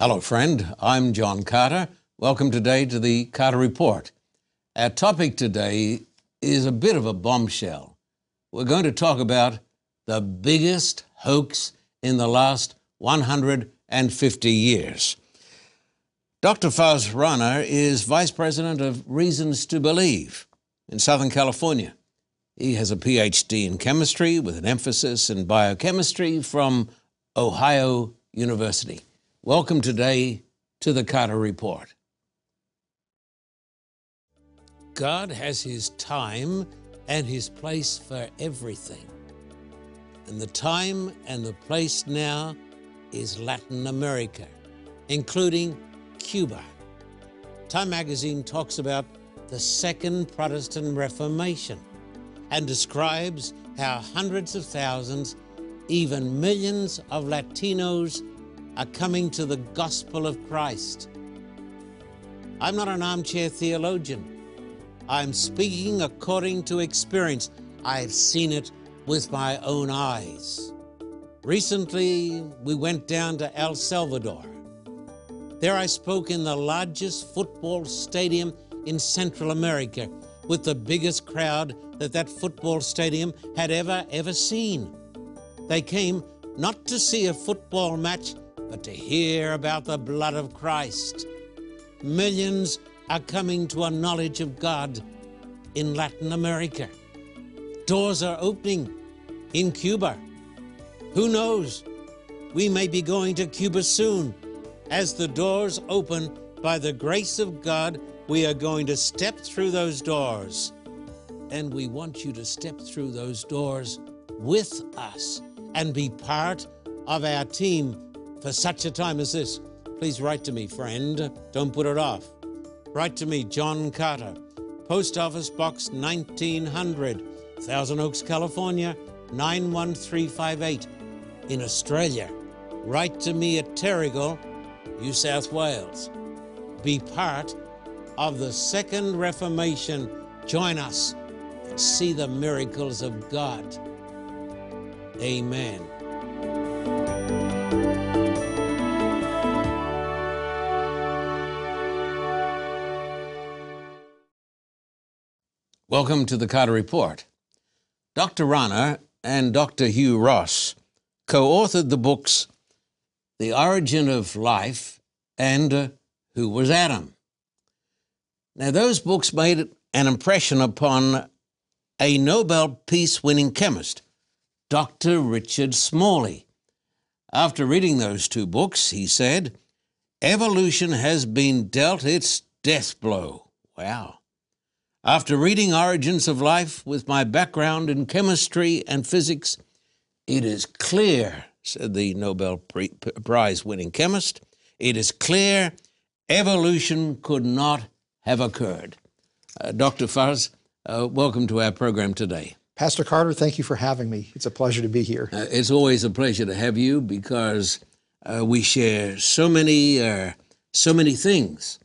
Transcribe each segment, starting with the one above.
Hello, friend. I'm John Carter. Welcome today to the Carter Report. Our topic today is a bit of a bombshell. We're going to talk about the biggest hoax in the last 150 years. Dr. Faz Rana is Vice President of Reasons to Believe in Southern California. He has a PhD in chemistry with an emphasis in biochemistry from Ohio University. Welcome today to the Carter Report. God has His time and His place for everything. And the time and the place now is Latin America, including Cuba. Time magazine talks about the Second Protestant Reformation and describes how hundreds of thousands, even millions of Latinos are coming to the gospel of Christ. I'm not an armchair theologian. I'm speaking according to experience. I've seen it with my own eyes. Recently, we went down to El Salvador. There I spoke in the largest football stadium in Central America with the biggest crowd that that football stadium had ever, ever seen. They came not to see a football match, but to hear about the blood of Christ. Millions are coming to a knowledge of God in Latin America. Doors are opening in Cuba. Who knows? We may be going to Cuba soon. As the doors open, by the grace of God, we are going to step through those doors. And we want you to step through those doors with us and be part of our team for such a time as this. Please write to me, friend. Don't put it off. Write to me, John Carter, Post Office Box 1900, Thousand Oaks, California 91358. In Australia, write to me at Terrigal, New South Wales. Be part of the Second Reformation. Join us and see the miracles of God. Amen. Welcome to the Carter Report. Dr. Rana and Dr. Hugh Ross co authored the books The Origin of Life and uh, Who Was Adam? Now, those books made an impression upon a Nobel Peace winning chemist, Dr. Richard Smalley. After reading those two books, he said, Evolution has been dealt its death blow. Wow. After reading Origins of Life with my background in chemistry and physics, it is clear, said the Nobel Prize winning chemist, it is clear evolution could not have occurred. Uh, Dr. Faz, uh, welcome to our program today. Pastor Carter, thank you for having me. It's a pleasure to be here. Uh, it's always a pleasure to have you because uh, we share so many, uh, so many things.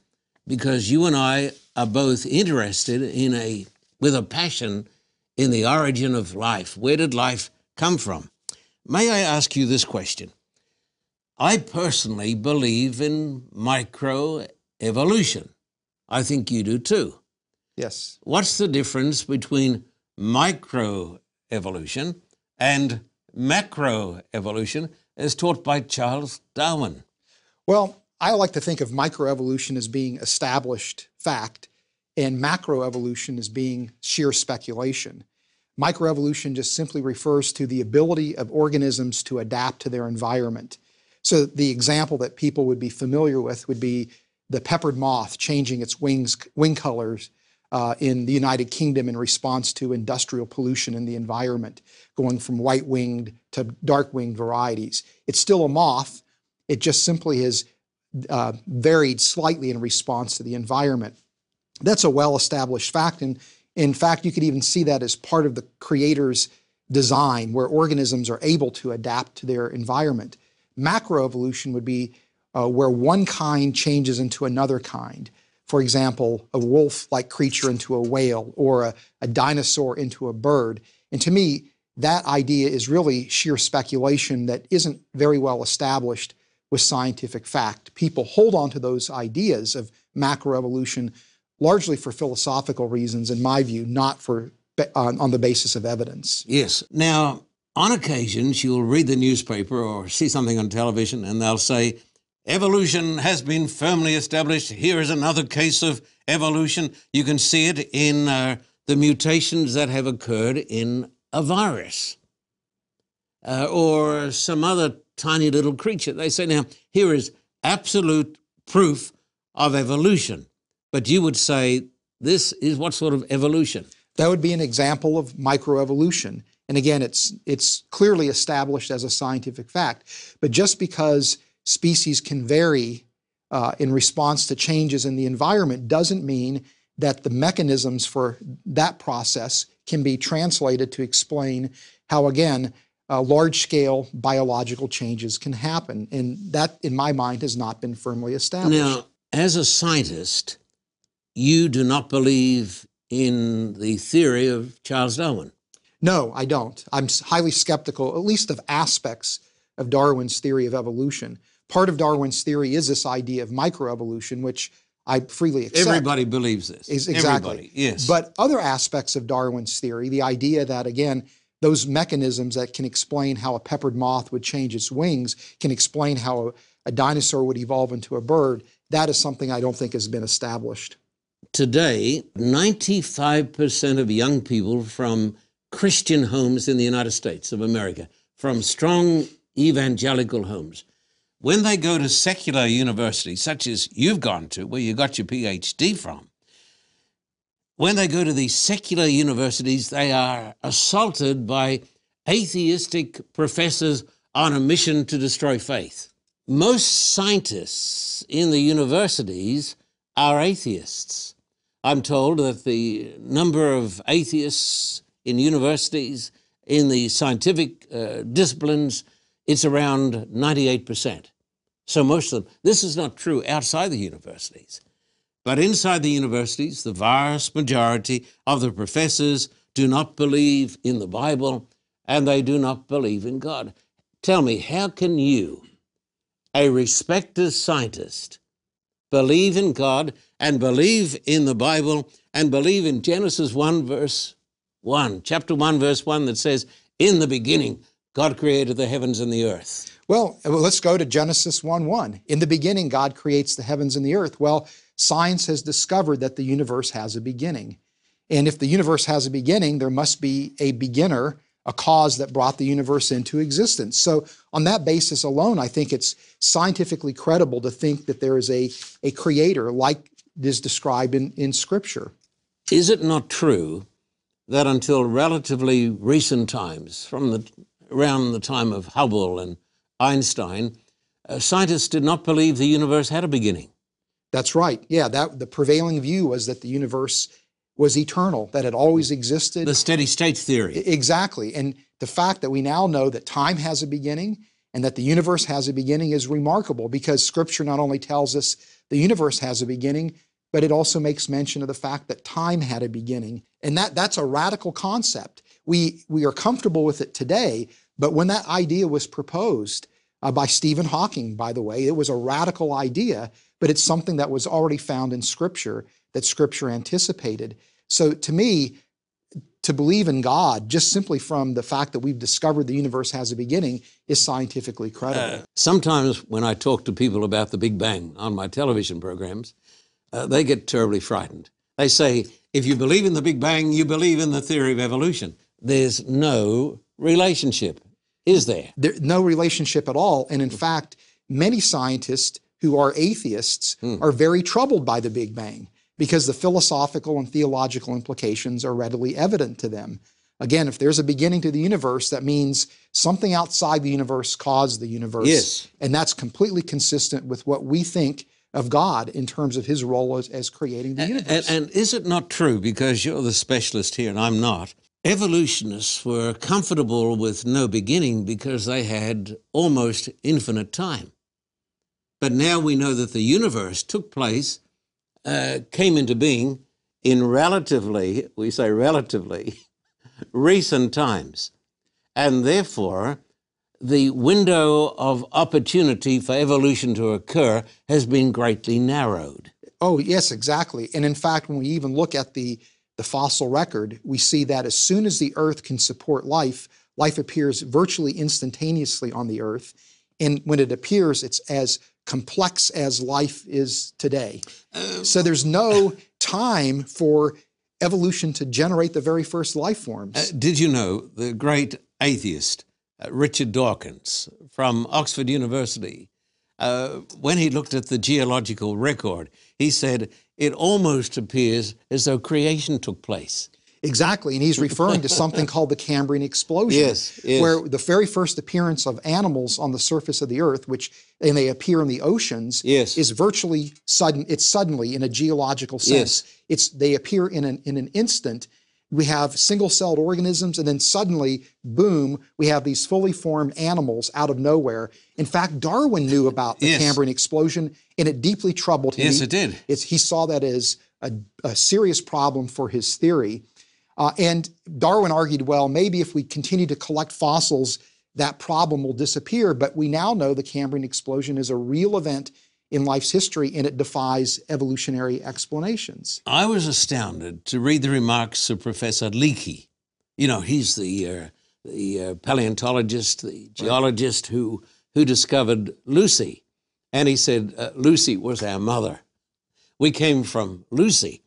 Because you and I are both interested in a with a passion in the origin of life. Where did life come from? May I ask you this question? I personally believe in microevolution. I think you do too. Yes. What's the difference between microevolution and macroevolution as taught by Charles Darwin? Well, I like to think of microevolution as being established fact and macroevolution as being sheer speculation. Microevolution just simply refers to the ability of organisms to adapt to their environment. So the example that people would be familiar with would be the peppered moth changing its wings, wing colors uh, in the United Kingdom in response to industrial pollution in the environment, going from white-winged to dark-winged varieties. It's still a moth. It just simply has uh, varied slightly in response to the environment. That's a well-established fact, and in fact, you could even see that as part of the creator's design, where organisms are able to adapt to their environment. Macroevolution would be uh, where one kind changes into another kind. For example, a wolf-like creature into a whale, or a, a dinosaur into a bird. And to me, that idea is really sheer speculation that isn't very well established with scientific fact. People hold on to those ideas of macroevolution largely for philosophical reasons, in my view, not for on, on the basis of evidence. Yes. Now, on occasions, you'll read the newspaper or see something on television, and they'll say, Evolution has been firmly established. Here is another case of evolution. You can see it in uh, the mutations that have occurred in a virus uh, or some other tiny little creature. They say, now, here is absolute proof of evolution. But you would say this is what sort of evolution? That would be an example of microevolution. And again, it's, it's clearly established as a scientific fact. But just because species can vary uh, in response to changes in the environment doesn't mean that the mechanisms for that process can be translated to explain how, again, uh, large scale biological changes can happen. And that, in my mind, has not been firmly established. Now, as a scientist, you do not believe in the theory of Charles Darwin. No, I don't. I'm highly skeptical, at least of aspects of Darwin's theory of evolution. Part of Darwin's theory is this idea of microevolution, which I freely accept. Everybody believes this. Is exactly. Everybody, yes. But other aspects of Darwin's theory, the idea that, again, those mechanisms that can explain how a peppered moth would change its wings, can explain how a, a dinosaur would evolve into a bird, that is something I don't think has been established. Today, 95% of young people from Christian homes in the United States of America, from strong evangelical homes, when they go to secular universities, such as you've gone to, where you got your PhD from, when they go to these secular universities, they are assaulted by atheistic professors on a mission to destroy faith. Most scientists in the universities are atheists. I'm told that the number of atheists in universities, in the scientific uh, disciplines, it's around 98%. So most of them. This is not true outside the universities. But inside the universities, the vast majority of the professors do not believe in the Bible and they do not believe in God. Tell me, how can you, a respected scientist, believe in God and believe in the Bible and believe in Genesis 1, verse 1, chapter 1, verse 1, that says, In the beginning, God created the heavens and the earth? Well, let's go to Genesis 1 1. In the beginning, God creates the heavens and the earth. Well, science has discovered that the universe has a beginning. And if the universe has a beginning, there must be a beginner, a cause that brought the universe into existence. So, on that basis alone, I think it's scientifically credible to think that there is a, a creator like is described in, in Scripture. Is it not true that until relatively recent times, from the, around the time of Hubble and Einstein, uh, scientists did not believe the universe had a beginning? That's right. Yeah, that the prevailing view was that the universe was eternal, that it always existed. The steady state theory. Exactly. And the fact that we now know that time has a beginning and that the universe has a beginning is remarkable because scripture not only tells us the universe has a beginning, but it also makes mention of the fact that time had a beginning. And that, that's a radical concept. We, we are comfortable with it today, but when that idea was proposed uh, by Stephen Hawking, by the way, it was a radical idea but it's something that was already found in Scripture that Scripture anticipated. So to me, to believe in God just simply from the fact that we've discovered the universe has a beginning is scientifically credible. Uh, sometimes when I talk to people about the Big Bang on my television programs, uh, they get terribly frightened. They say, if you believe in the Big Bang, you believe in the theory of evolution. There's no relationship, is there? There's no relationship at all. And in fact, many scientists who are atheists hmm. are very troubled by the Big Bang because the philosophical and theological implications are readily evident to them. Again, if there's a beginning to the universe, that means something outside the universe caused the universe. Yes. And that's completely consistent with what we think of God in terms of his role as, as creating the universe. And, and, is it not true, because you're the specialist here and I'm not, evolutionists were comfortable with no beginning because they had almost infinite time. But now we know that the universe took place, uh, came into being in relatively, we say relatively, recent times. And therefore, the window of opportunity for evolution to occur has been greatly narrowed. Oh, yes, exactly. And in fact, when we even look at the, the fossil record, we see that as soon as the Earth can support life, life appears virtually instantaneously on the Earth. And when it appears, it's as complex as life is today. Uh, so there's no time for evolution to generate the very first life forms. Uh, did you know the great atheist uh, Richard Dawkins from Oxford University, uh, when he looked at the geological record, he said it almost appears as though creation took place. Exactly, and he's referring to something called the Cambrian explosion, yes, yes, where the very first appearance of animals on the surface of the Earth, which and they appear in the oceans, yes. is virtually sudden. It's suddenly in a geological sense. Yes. It's they appear in an in an instant. We have single-celled organisms, and then suddenly, boom, we have these fully formed animals out of nowhere. In fact, Darwin knew about the. Cambrian explosion, and it deeply troubled him. Yes, he, it did. he saw that as a, a serious problem for his theory. Uh, and Darwin argued, well, maybe if we continue to collect fossils, that problem will disappear. But we now know the Cambrian explosion is a real event in life's history and it defies evolutionary explanations. I was astounded to read the remarks of Professor Leakey. You know, he's the, uh, the uh, paleontologist, the geologist who, who discovered Lucy. And he said, uh, Lucy was our mother. We came from Lucy.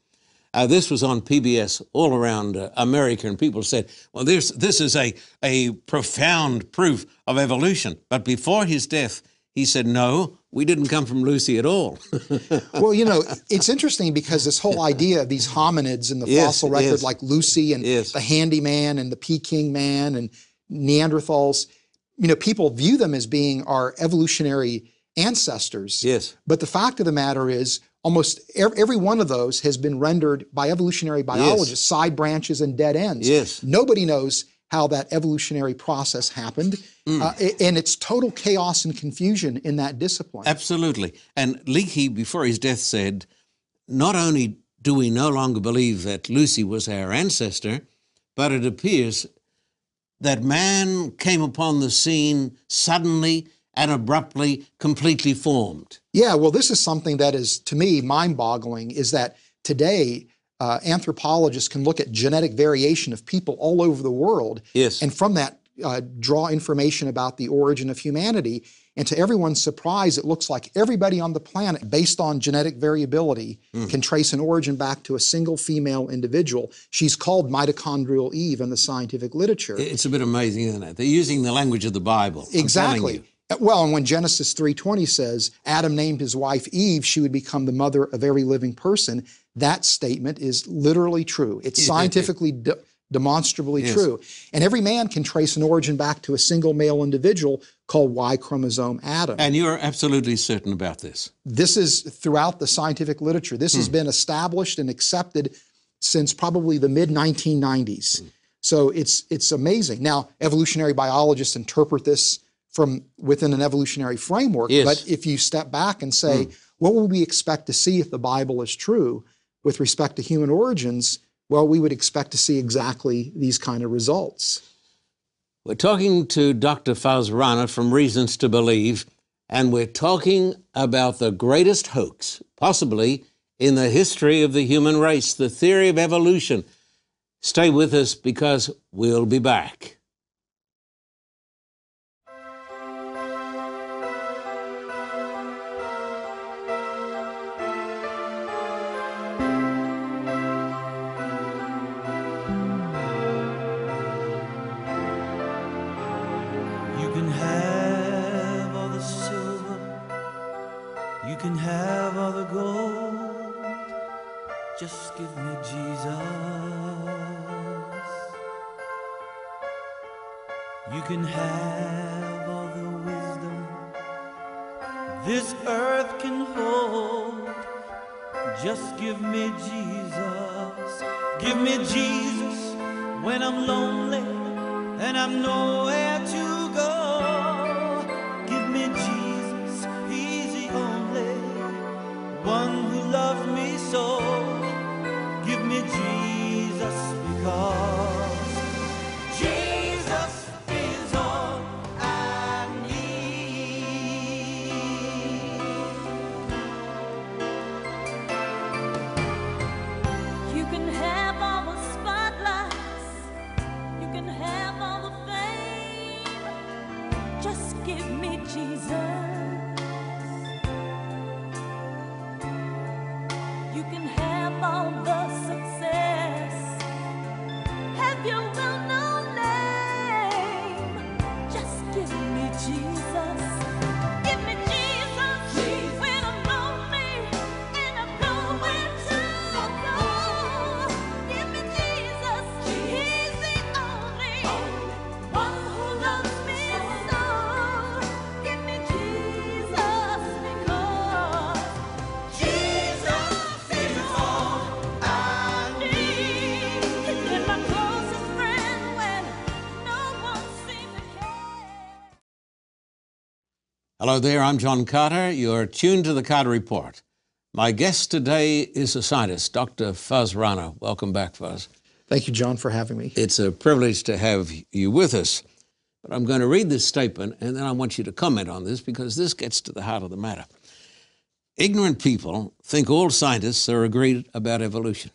Uh, this was on PBS all around uh, America, and people said, well, this, this is a, a profound proof of evolution. But before his death, he said, no, we didn't come from Lucy at all. well, you know, it's interesting because this whole idea of these hominids in the yes, fossil record, yes. like Lucy and yes. the handyman and the Peking man and Neanderthals, you know, people view them as being our evolutionary ancestors. Yes. But the fact of the matter is, almost every one of those has been rendered by evolutionary biologists, yes. side branches and dead ends. Yes. Nobody knows how that evolutionary process happened. Mm. Uh, and it's total chaos and confusion in that discipline. Absolutely. And Leakey, before his death, said, not only do we no longer believe that Lucy was our ancestor, but it appears that man came upon the scene suddenly and abruptly completely formed. Yeah, well, this is something that is, to me, mind boggling is that today, uh, anthropologists can look at genetic variation of people all over the world. Yes. And from that, uh, draw information about the origin of humanity. And to everyone's surprise, it looks like everybody on the planet, based on genetic variability, mm. can trace an origin back to a single female individual. She's called mitochondrial Eve in the scientific literature. It's a bit amazing, isn't it? They're using the language of the Bible. Exactly. Well, and when Genesis 3:20 says Adam named his wife Eve, she would become the mother of every living person, that statement is literally true. It's scientifically de- demonstrably yes. true. And every man can trace an origin back to a single male individual called Y chromosome Adam. And you're absolutely certain about this. This is throughout the scientific literature. This hmm. has been established and accepted since probably the mid 1990s. Hmm. So it's it's amazing. Now, evolutionary biologists interpret this from within an evolutionary framework. Yes. But if you step back and say, mm. what would we expect to see if the Bible is true with respect to human origins? Well, we would expect to see exactly these kind of results. We're talking to Dr. Faz Rana from Reasons to Believe, and we're talking about the greatest hoax, possibly in the history of the human race, the theory of evolution. Stay with us because we'll be back. You can have all the wisdom this earth can hold. Just give me Jesus. Give me Jesus when I'm lonely and I'm nowhere to can have all the Hello there, I'm John Carter. You're tuned to the Carter Report. My guest today is a scientist, Dr. Fuz Rana. Welcome back, Fuz. Thank you, John, for having me. It's a privilege to have you with us. But I'm going to read this statement and then I want you to comment on this because this gets to the heart of the matter. Ignorant people think all scientists are agreed about evolution.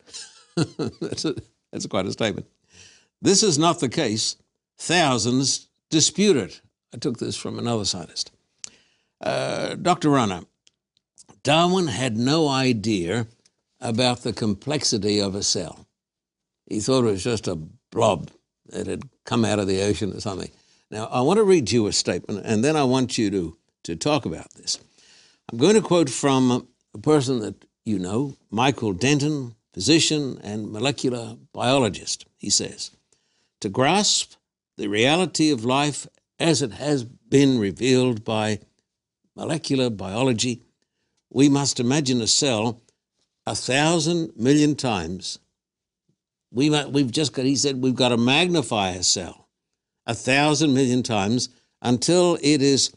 that's, a, that's quite a statement. This is not the case. Thousands dispute it. I took this from another scientist. Uh, Dr. Rana, Darwin had no idea about the complexity of a cell. He thought it was just a blob that had come out of the ocean or something. Now, I want to read you a statement, and then I want you to, to talk about this. I'm going to quote from a person that you know, Michael Denton, physician and molecular biologist. He says, To grasp the reality of life as it has been revealed by molecular biology, we must imagine a cell a thousand million times. We, we've just got, he said, we've got to magnify a cell a thousand million times until it is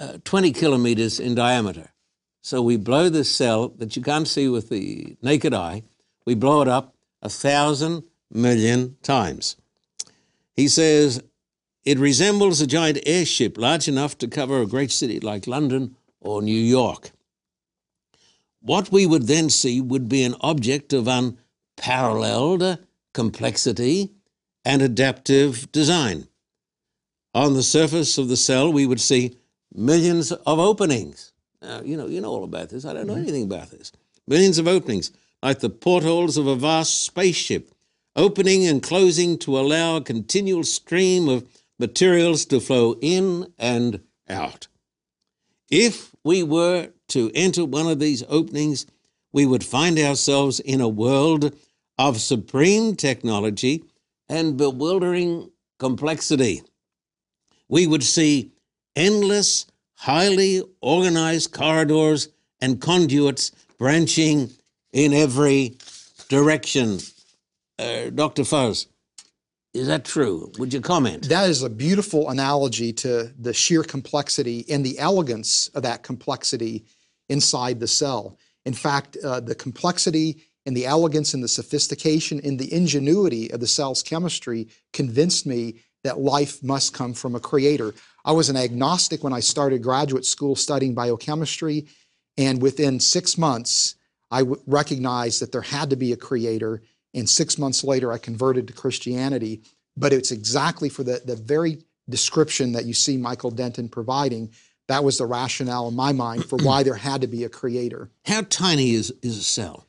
uh, 20 kilometers in diameter. So we blow this cell that you can't see with the naked eye, we blow it up a thousand million times. He says it resembles a giant airship large enough to cover a great city like London or New York. What we would then see would be an object of unparalleled complexity and adaptive design. On the surface of the cell, we would see millions of openings. Now, you know, you know all about this. I don't know mm-hmm. anything about this. Millions of openings, like the portholes of a vast spaceship, opening and closing to allow a continual stream of materials to flow in and out. If we were to enter one of these openings, we would find ourselves in a world of supreme technology and bewildering complexity. We would see endless, highly organized corridors and conduits branching in every direction. Uh, Dr. Fuz, is that true? Would you comment? That is a beautiful analogy to the sheer complexity and the elegance of that complexity inside the cell. In fact, uh, the complexity and the elegance and the sophistication and the ingenuity of the cell's chemistry convinced me that life must come from a creator. I was an agnostic when I started graduate school studying biochemistry, and within six months, I recognized that there had to be a creator. And six months later, I converted to Christianity. But it's exactly for the, the very description that you see Michael Denton providing. That was the rationale in my mind for why there had to be a creator. How tiny is, is a cell?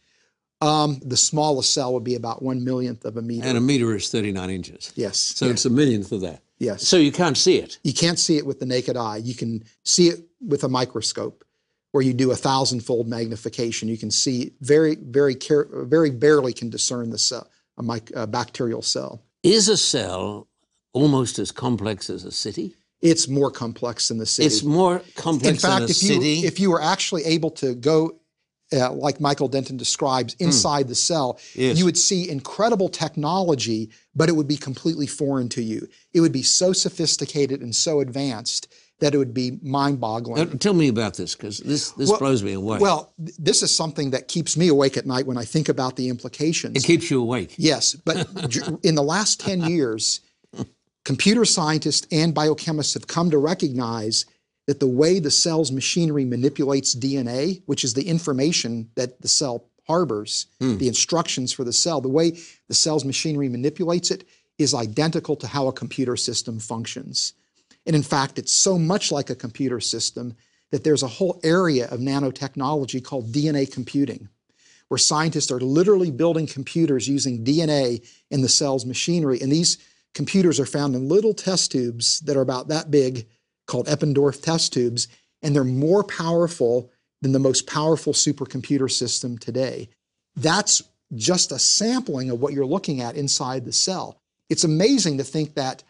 Um, the smallest cell would be about one millionth of a meter. And a meter is 39 inches. Yes. So it's a millionth of that. Yes. So you can't see it. You can't see it with the naked eye. You can see it with a microscope where you do a thousand-fold magnification. You can see very, very, care, very barely can discern the cell, a, mic- a bacterial cell. Is a cell almost as complex as a city? It's more complex than the city. It's more complex In fact, than a if city. you if you were actually able to go uh, like Michael Denton describes, hmm. inside mm. the cell, yes. you would see incredible technology, but it would be completely foreign to you. It would be so sophisticated and so advanced that it would be mind-boggling. Tell me about this, because this this well, blows me away. Well, th- this is something that keeps me awake at night when I think about the implications. It keeps you awake. Yes, but in the last ten years, computer scientists and biochemists have come to recognize that the way the cell's machinery manipulates DNA, which is the information that the cell harbors, hmm. the instructions for the cell, the way the cell's machinery manipulates it is identical to how a computer system functions. And in fact, it's so much like a computer system that there's a whole area of nanotechnology called DNA computing, where scientists are literally building computers using DNA in the cell's machinery. And these computers are found in little test tubes that are about that big called Eppendorf test tubes, and they're more powerful than the most powerful supercomputer system today. That's just a sampling of what you're looking at inside the cell. It's amazing to think that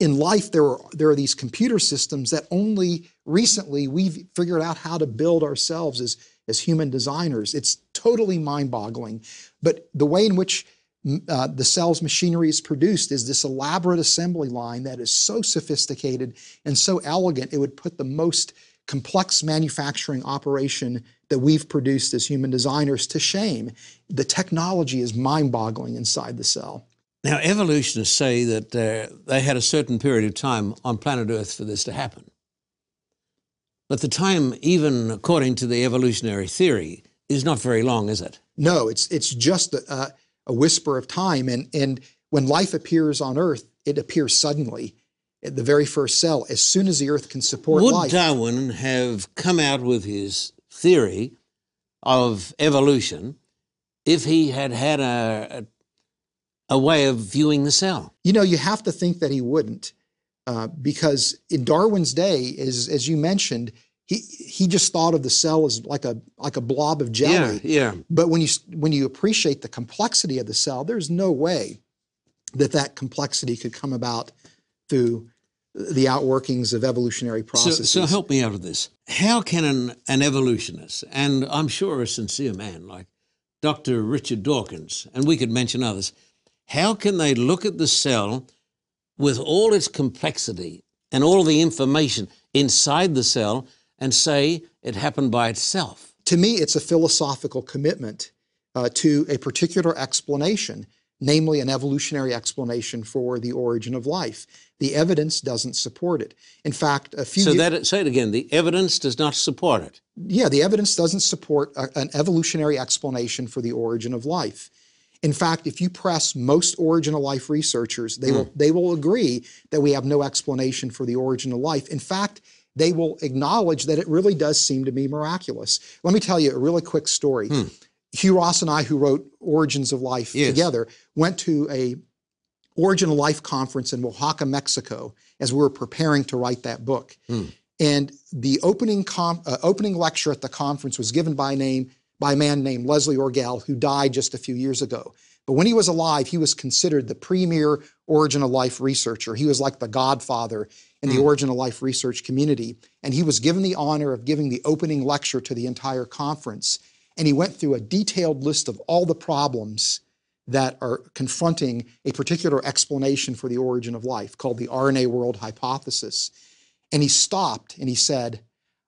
in life there are, there are these computer systems that only recently we've figured out how to build ourselves as, as human designers. It's totally mind-boggling. But the way in which uh, the cell's machinery is produced is this elaborate assembly line that is so sophisticated and so elegant, it would put the most complex manufacturing operation that we've produced as human designers to shame. The technology is mind boggling inside the cell. Now, evolutionists say that uh, they had a certain period of time on planet Earth for this to happen. But the time, even according to the evolutionary theory, is not very long, is it? No, it's it's just a, a whisper of time, and and when life appears on Earth, it appears suddenly, at the very first cell, as soon as the Earth can support Would life. Would Darwin have come out with his theory of evolution if he had had a, a, a way of viewing the cell? You know, you have to think that he wouldn't, uh, because in Darwin's day, as as you mentioned, he he just thought of the cell as like a like a blob of jelly. Yeah, yeah. But when you when you appreciate the complexity of the cell, there's no way that that complexity could come about through the outworkings of evolutionary So, processes. so help me out of this. How can an, an evolutionist, and I'm sure a sincere man like Dr. Richard Dawkins, and we could mention others, how can they look at the cell with all its complexity and all the information inside the cell and say it happened by itself? to me, it's a philosophical commitment uh, to a particular explanation, namely an evolutionary explanation for the origin of life. The evidence doesn't support it. In fact, a few So that say it again. The evidence does not support it. yeah, the evidence doesn't support a- an evolutionary explanation for the origin of life. In fact, if you press most origin of life researchers, they hmm. will they will agree that we have no explanation for the origin of life. In fact, they will acknowledge that it really does seem to be miraculous. Let me tell you a really quick story. Hmm. Hugh Ross and I, who wrote Origins of Life Yes. together, went to a Origin of Life conference in Oaxaca, Mexico, as we were preparing to write that book. Hmm. And the opening uh, opening lecture at the conference was given by name by a man named Leslie Orgel, who died just a few years ago. But when he was alive, he was considered the premier Origin of Life researcher. He was like the godfather in the hmm. Origin of Life research community. And he was given the honor of giving the opening lecture to the entire conference. And he went through a detailed list of all the problems that are confronting a particular explanation for the origin of life called the RNA world hypothesis. And he stopped and he said,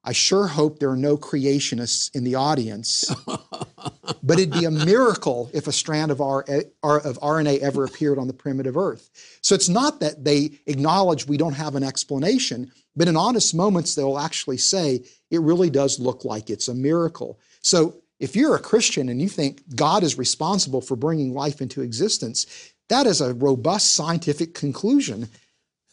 I sure hope there are no creationists in the audience, but it'd be a miracle if a strand of, R- of RNA ever appeared on the primitive Earth. So it's not that they acknowledge we don't have an explanation, but in honest moments, they'll actually say it really does look like it's a miracle. So if you're a Christian and you think God is responsible for bringing life into existence, that is a robust scientific conclusion.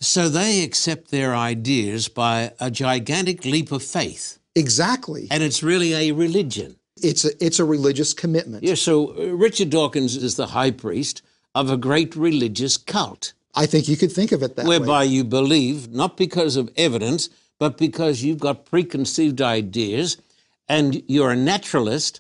So they accept their ideas by a gigantic leap of faith, Exactly. and it's really a religion. It's a, it's a religious commitment. Yeah, so uh, Richard Dawkins is the high priest of a great religious cult, I think you could think of it that way. whereby you believe not because of evidence, but because you've got preconceived ideas and you're a naturalist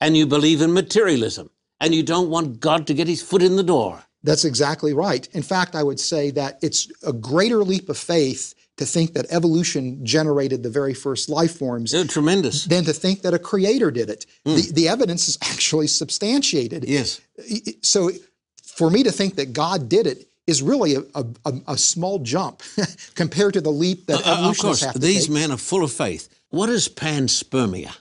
and you believe in materialism and you don't want God to get his foot in the door. That's exactly right. In fact, I would say that it's a greater leap of faith to think that evolution generated the very first life forms They're tremendous. than to think that a creator did it. The, the evidence is actually substantiated. Yes. So for me to think that God did it is really a, a, a- small jump compared to the leap that Uh, of course, have to these take. men are full of faith. What is panspermia?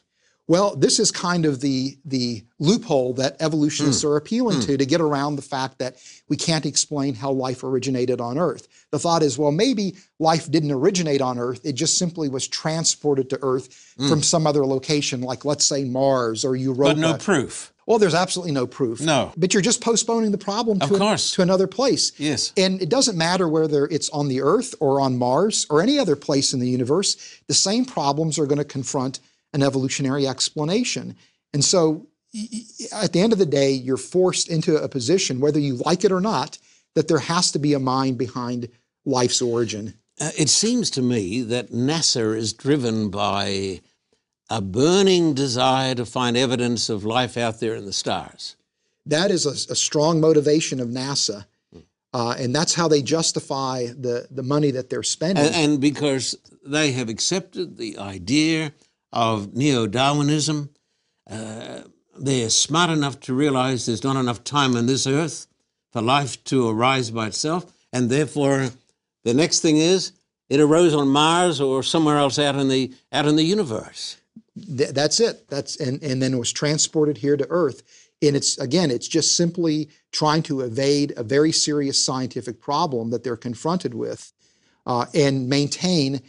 Well, this is kind of the the loophole that evolutionists hmm. are appealing hmm. to to get around the fact that we can't explain how life originated on Earth. The thought is, well, maybe life didn't originate on Earth; it just simply was transported to Earth hmm. from some other location, like let's say Mars or Europa. But no proof. well, there's absolutely no proof. No. but you're just postponing the problem to, a- to another place. Yes. And it doesn't matter whether it's on the Earth or on Mars or any other place in the universe, the same problems are going to confront an evolutionary explanation. And so at the end of the day, you're forced into a position, whether you like it or not, that there has to be a mind behind life's origin. Uh, it seems to me that NASA is driven by a burning desire to find evidence of life out there in the stars. That is a, a strong motivation of NASA. Uh, and that's how they justify the, the money that they're spending. And, and because they have accepted the idea of neo Darwinism, uh, they're smart enough to realize there's not enough time on this earth for life to arise by itself, and therefore the next thing is it arose on Mars or somewhere else out in the out in the universe. Th- that's it. That's and and then it was transported here to Earth. And it's again, it's just simply trying to evade a very serious scientific problem that they're confronted with, uh, and maintain,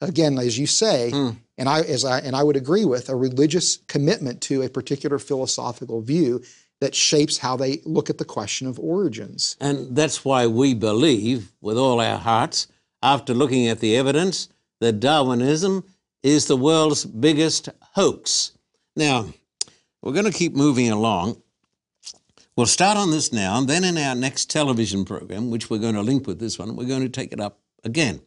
again, as you say, Mm. and I as I and I would agree with a religious commitment to a particular philosophical view that shapes how they look at the question of origins. And that's why we believe with all our hearts, after looking at the evidence, that Darwinism is the world's biggest hoax. Now, we're going to keep moving along. We'll start on this now, and then in our next television program, which we're going to link with this one, we're going to take it up again.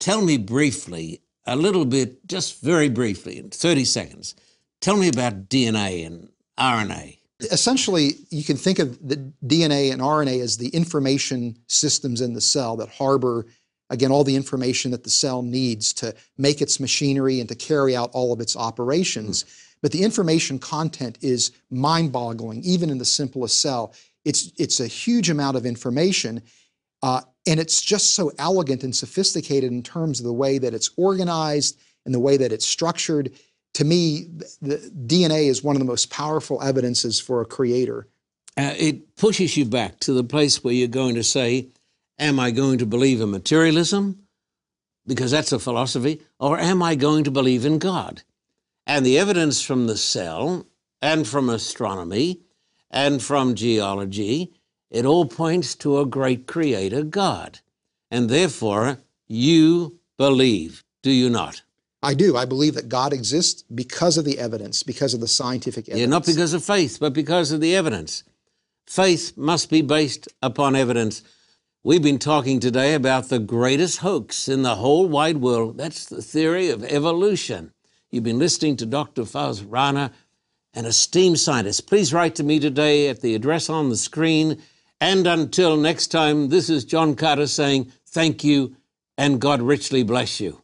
Tell me briefly, a little bit, just very briefly, in 30 seconds, tell me about DNA and RNA. essentially you can think of the DNA and RNA as the information systems in the cell that harbor again all the information that the cell needs to make its machinery and to carry out all of its operations. But the information content is mind-boggling even in the simplest cell. It's it's a huge amount of information. Uh, and it's just so elegant and sophisticated in terms of the way that it's organized and the way that it's structured to me, the DNA is one of the most powerful evidences for a creator. Uh, it pushes you back to the place where you're going to say, Am I going to believe in materialism? Because that's a philosophy. Or am I going to believe in God? And the evidence from the cell and from astronomy and from geology, it all points to a great creator, God. And therefore, you believe, do you not? I do. I believe that God exists because of the evidence, because of the scientific evidence. Yeah, not because of faith, but because of the evidence. Faith must be based upon evidence. We've been talking today about the greatest hoax in the whole wide world. That's the theory of evolution. You've been listening to Dr. Faz Rana, an esteemed scientist. Please write to me today at the address on the screen. And until next time, this is John Carter saying thank you and God richly bless you.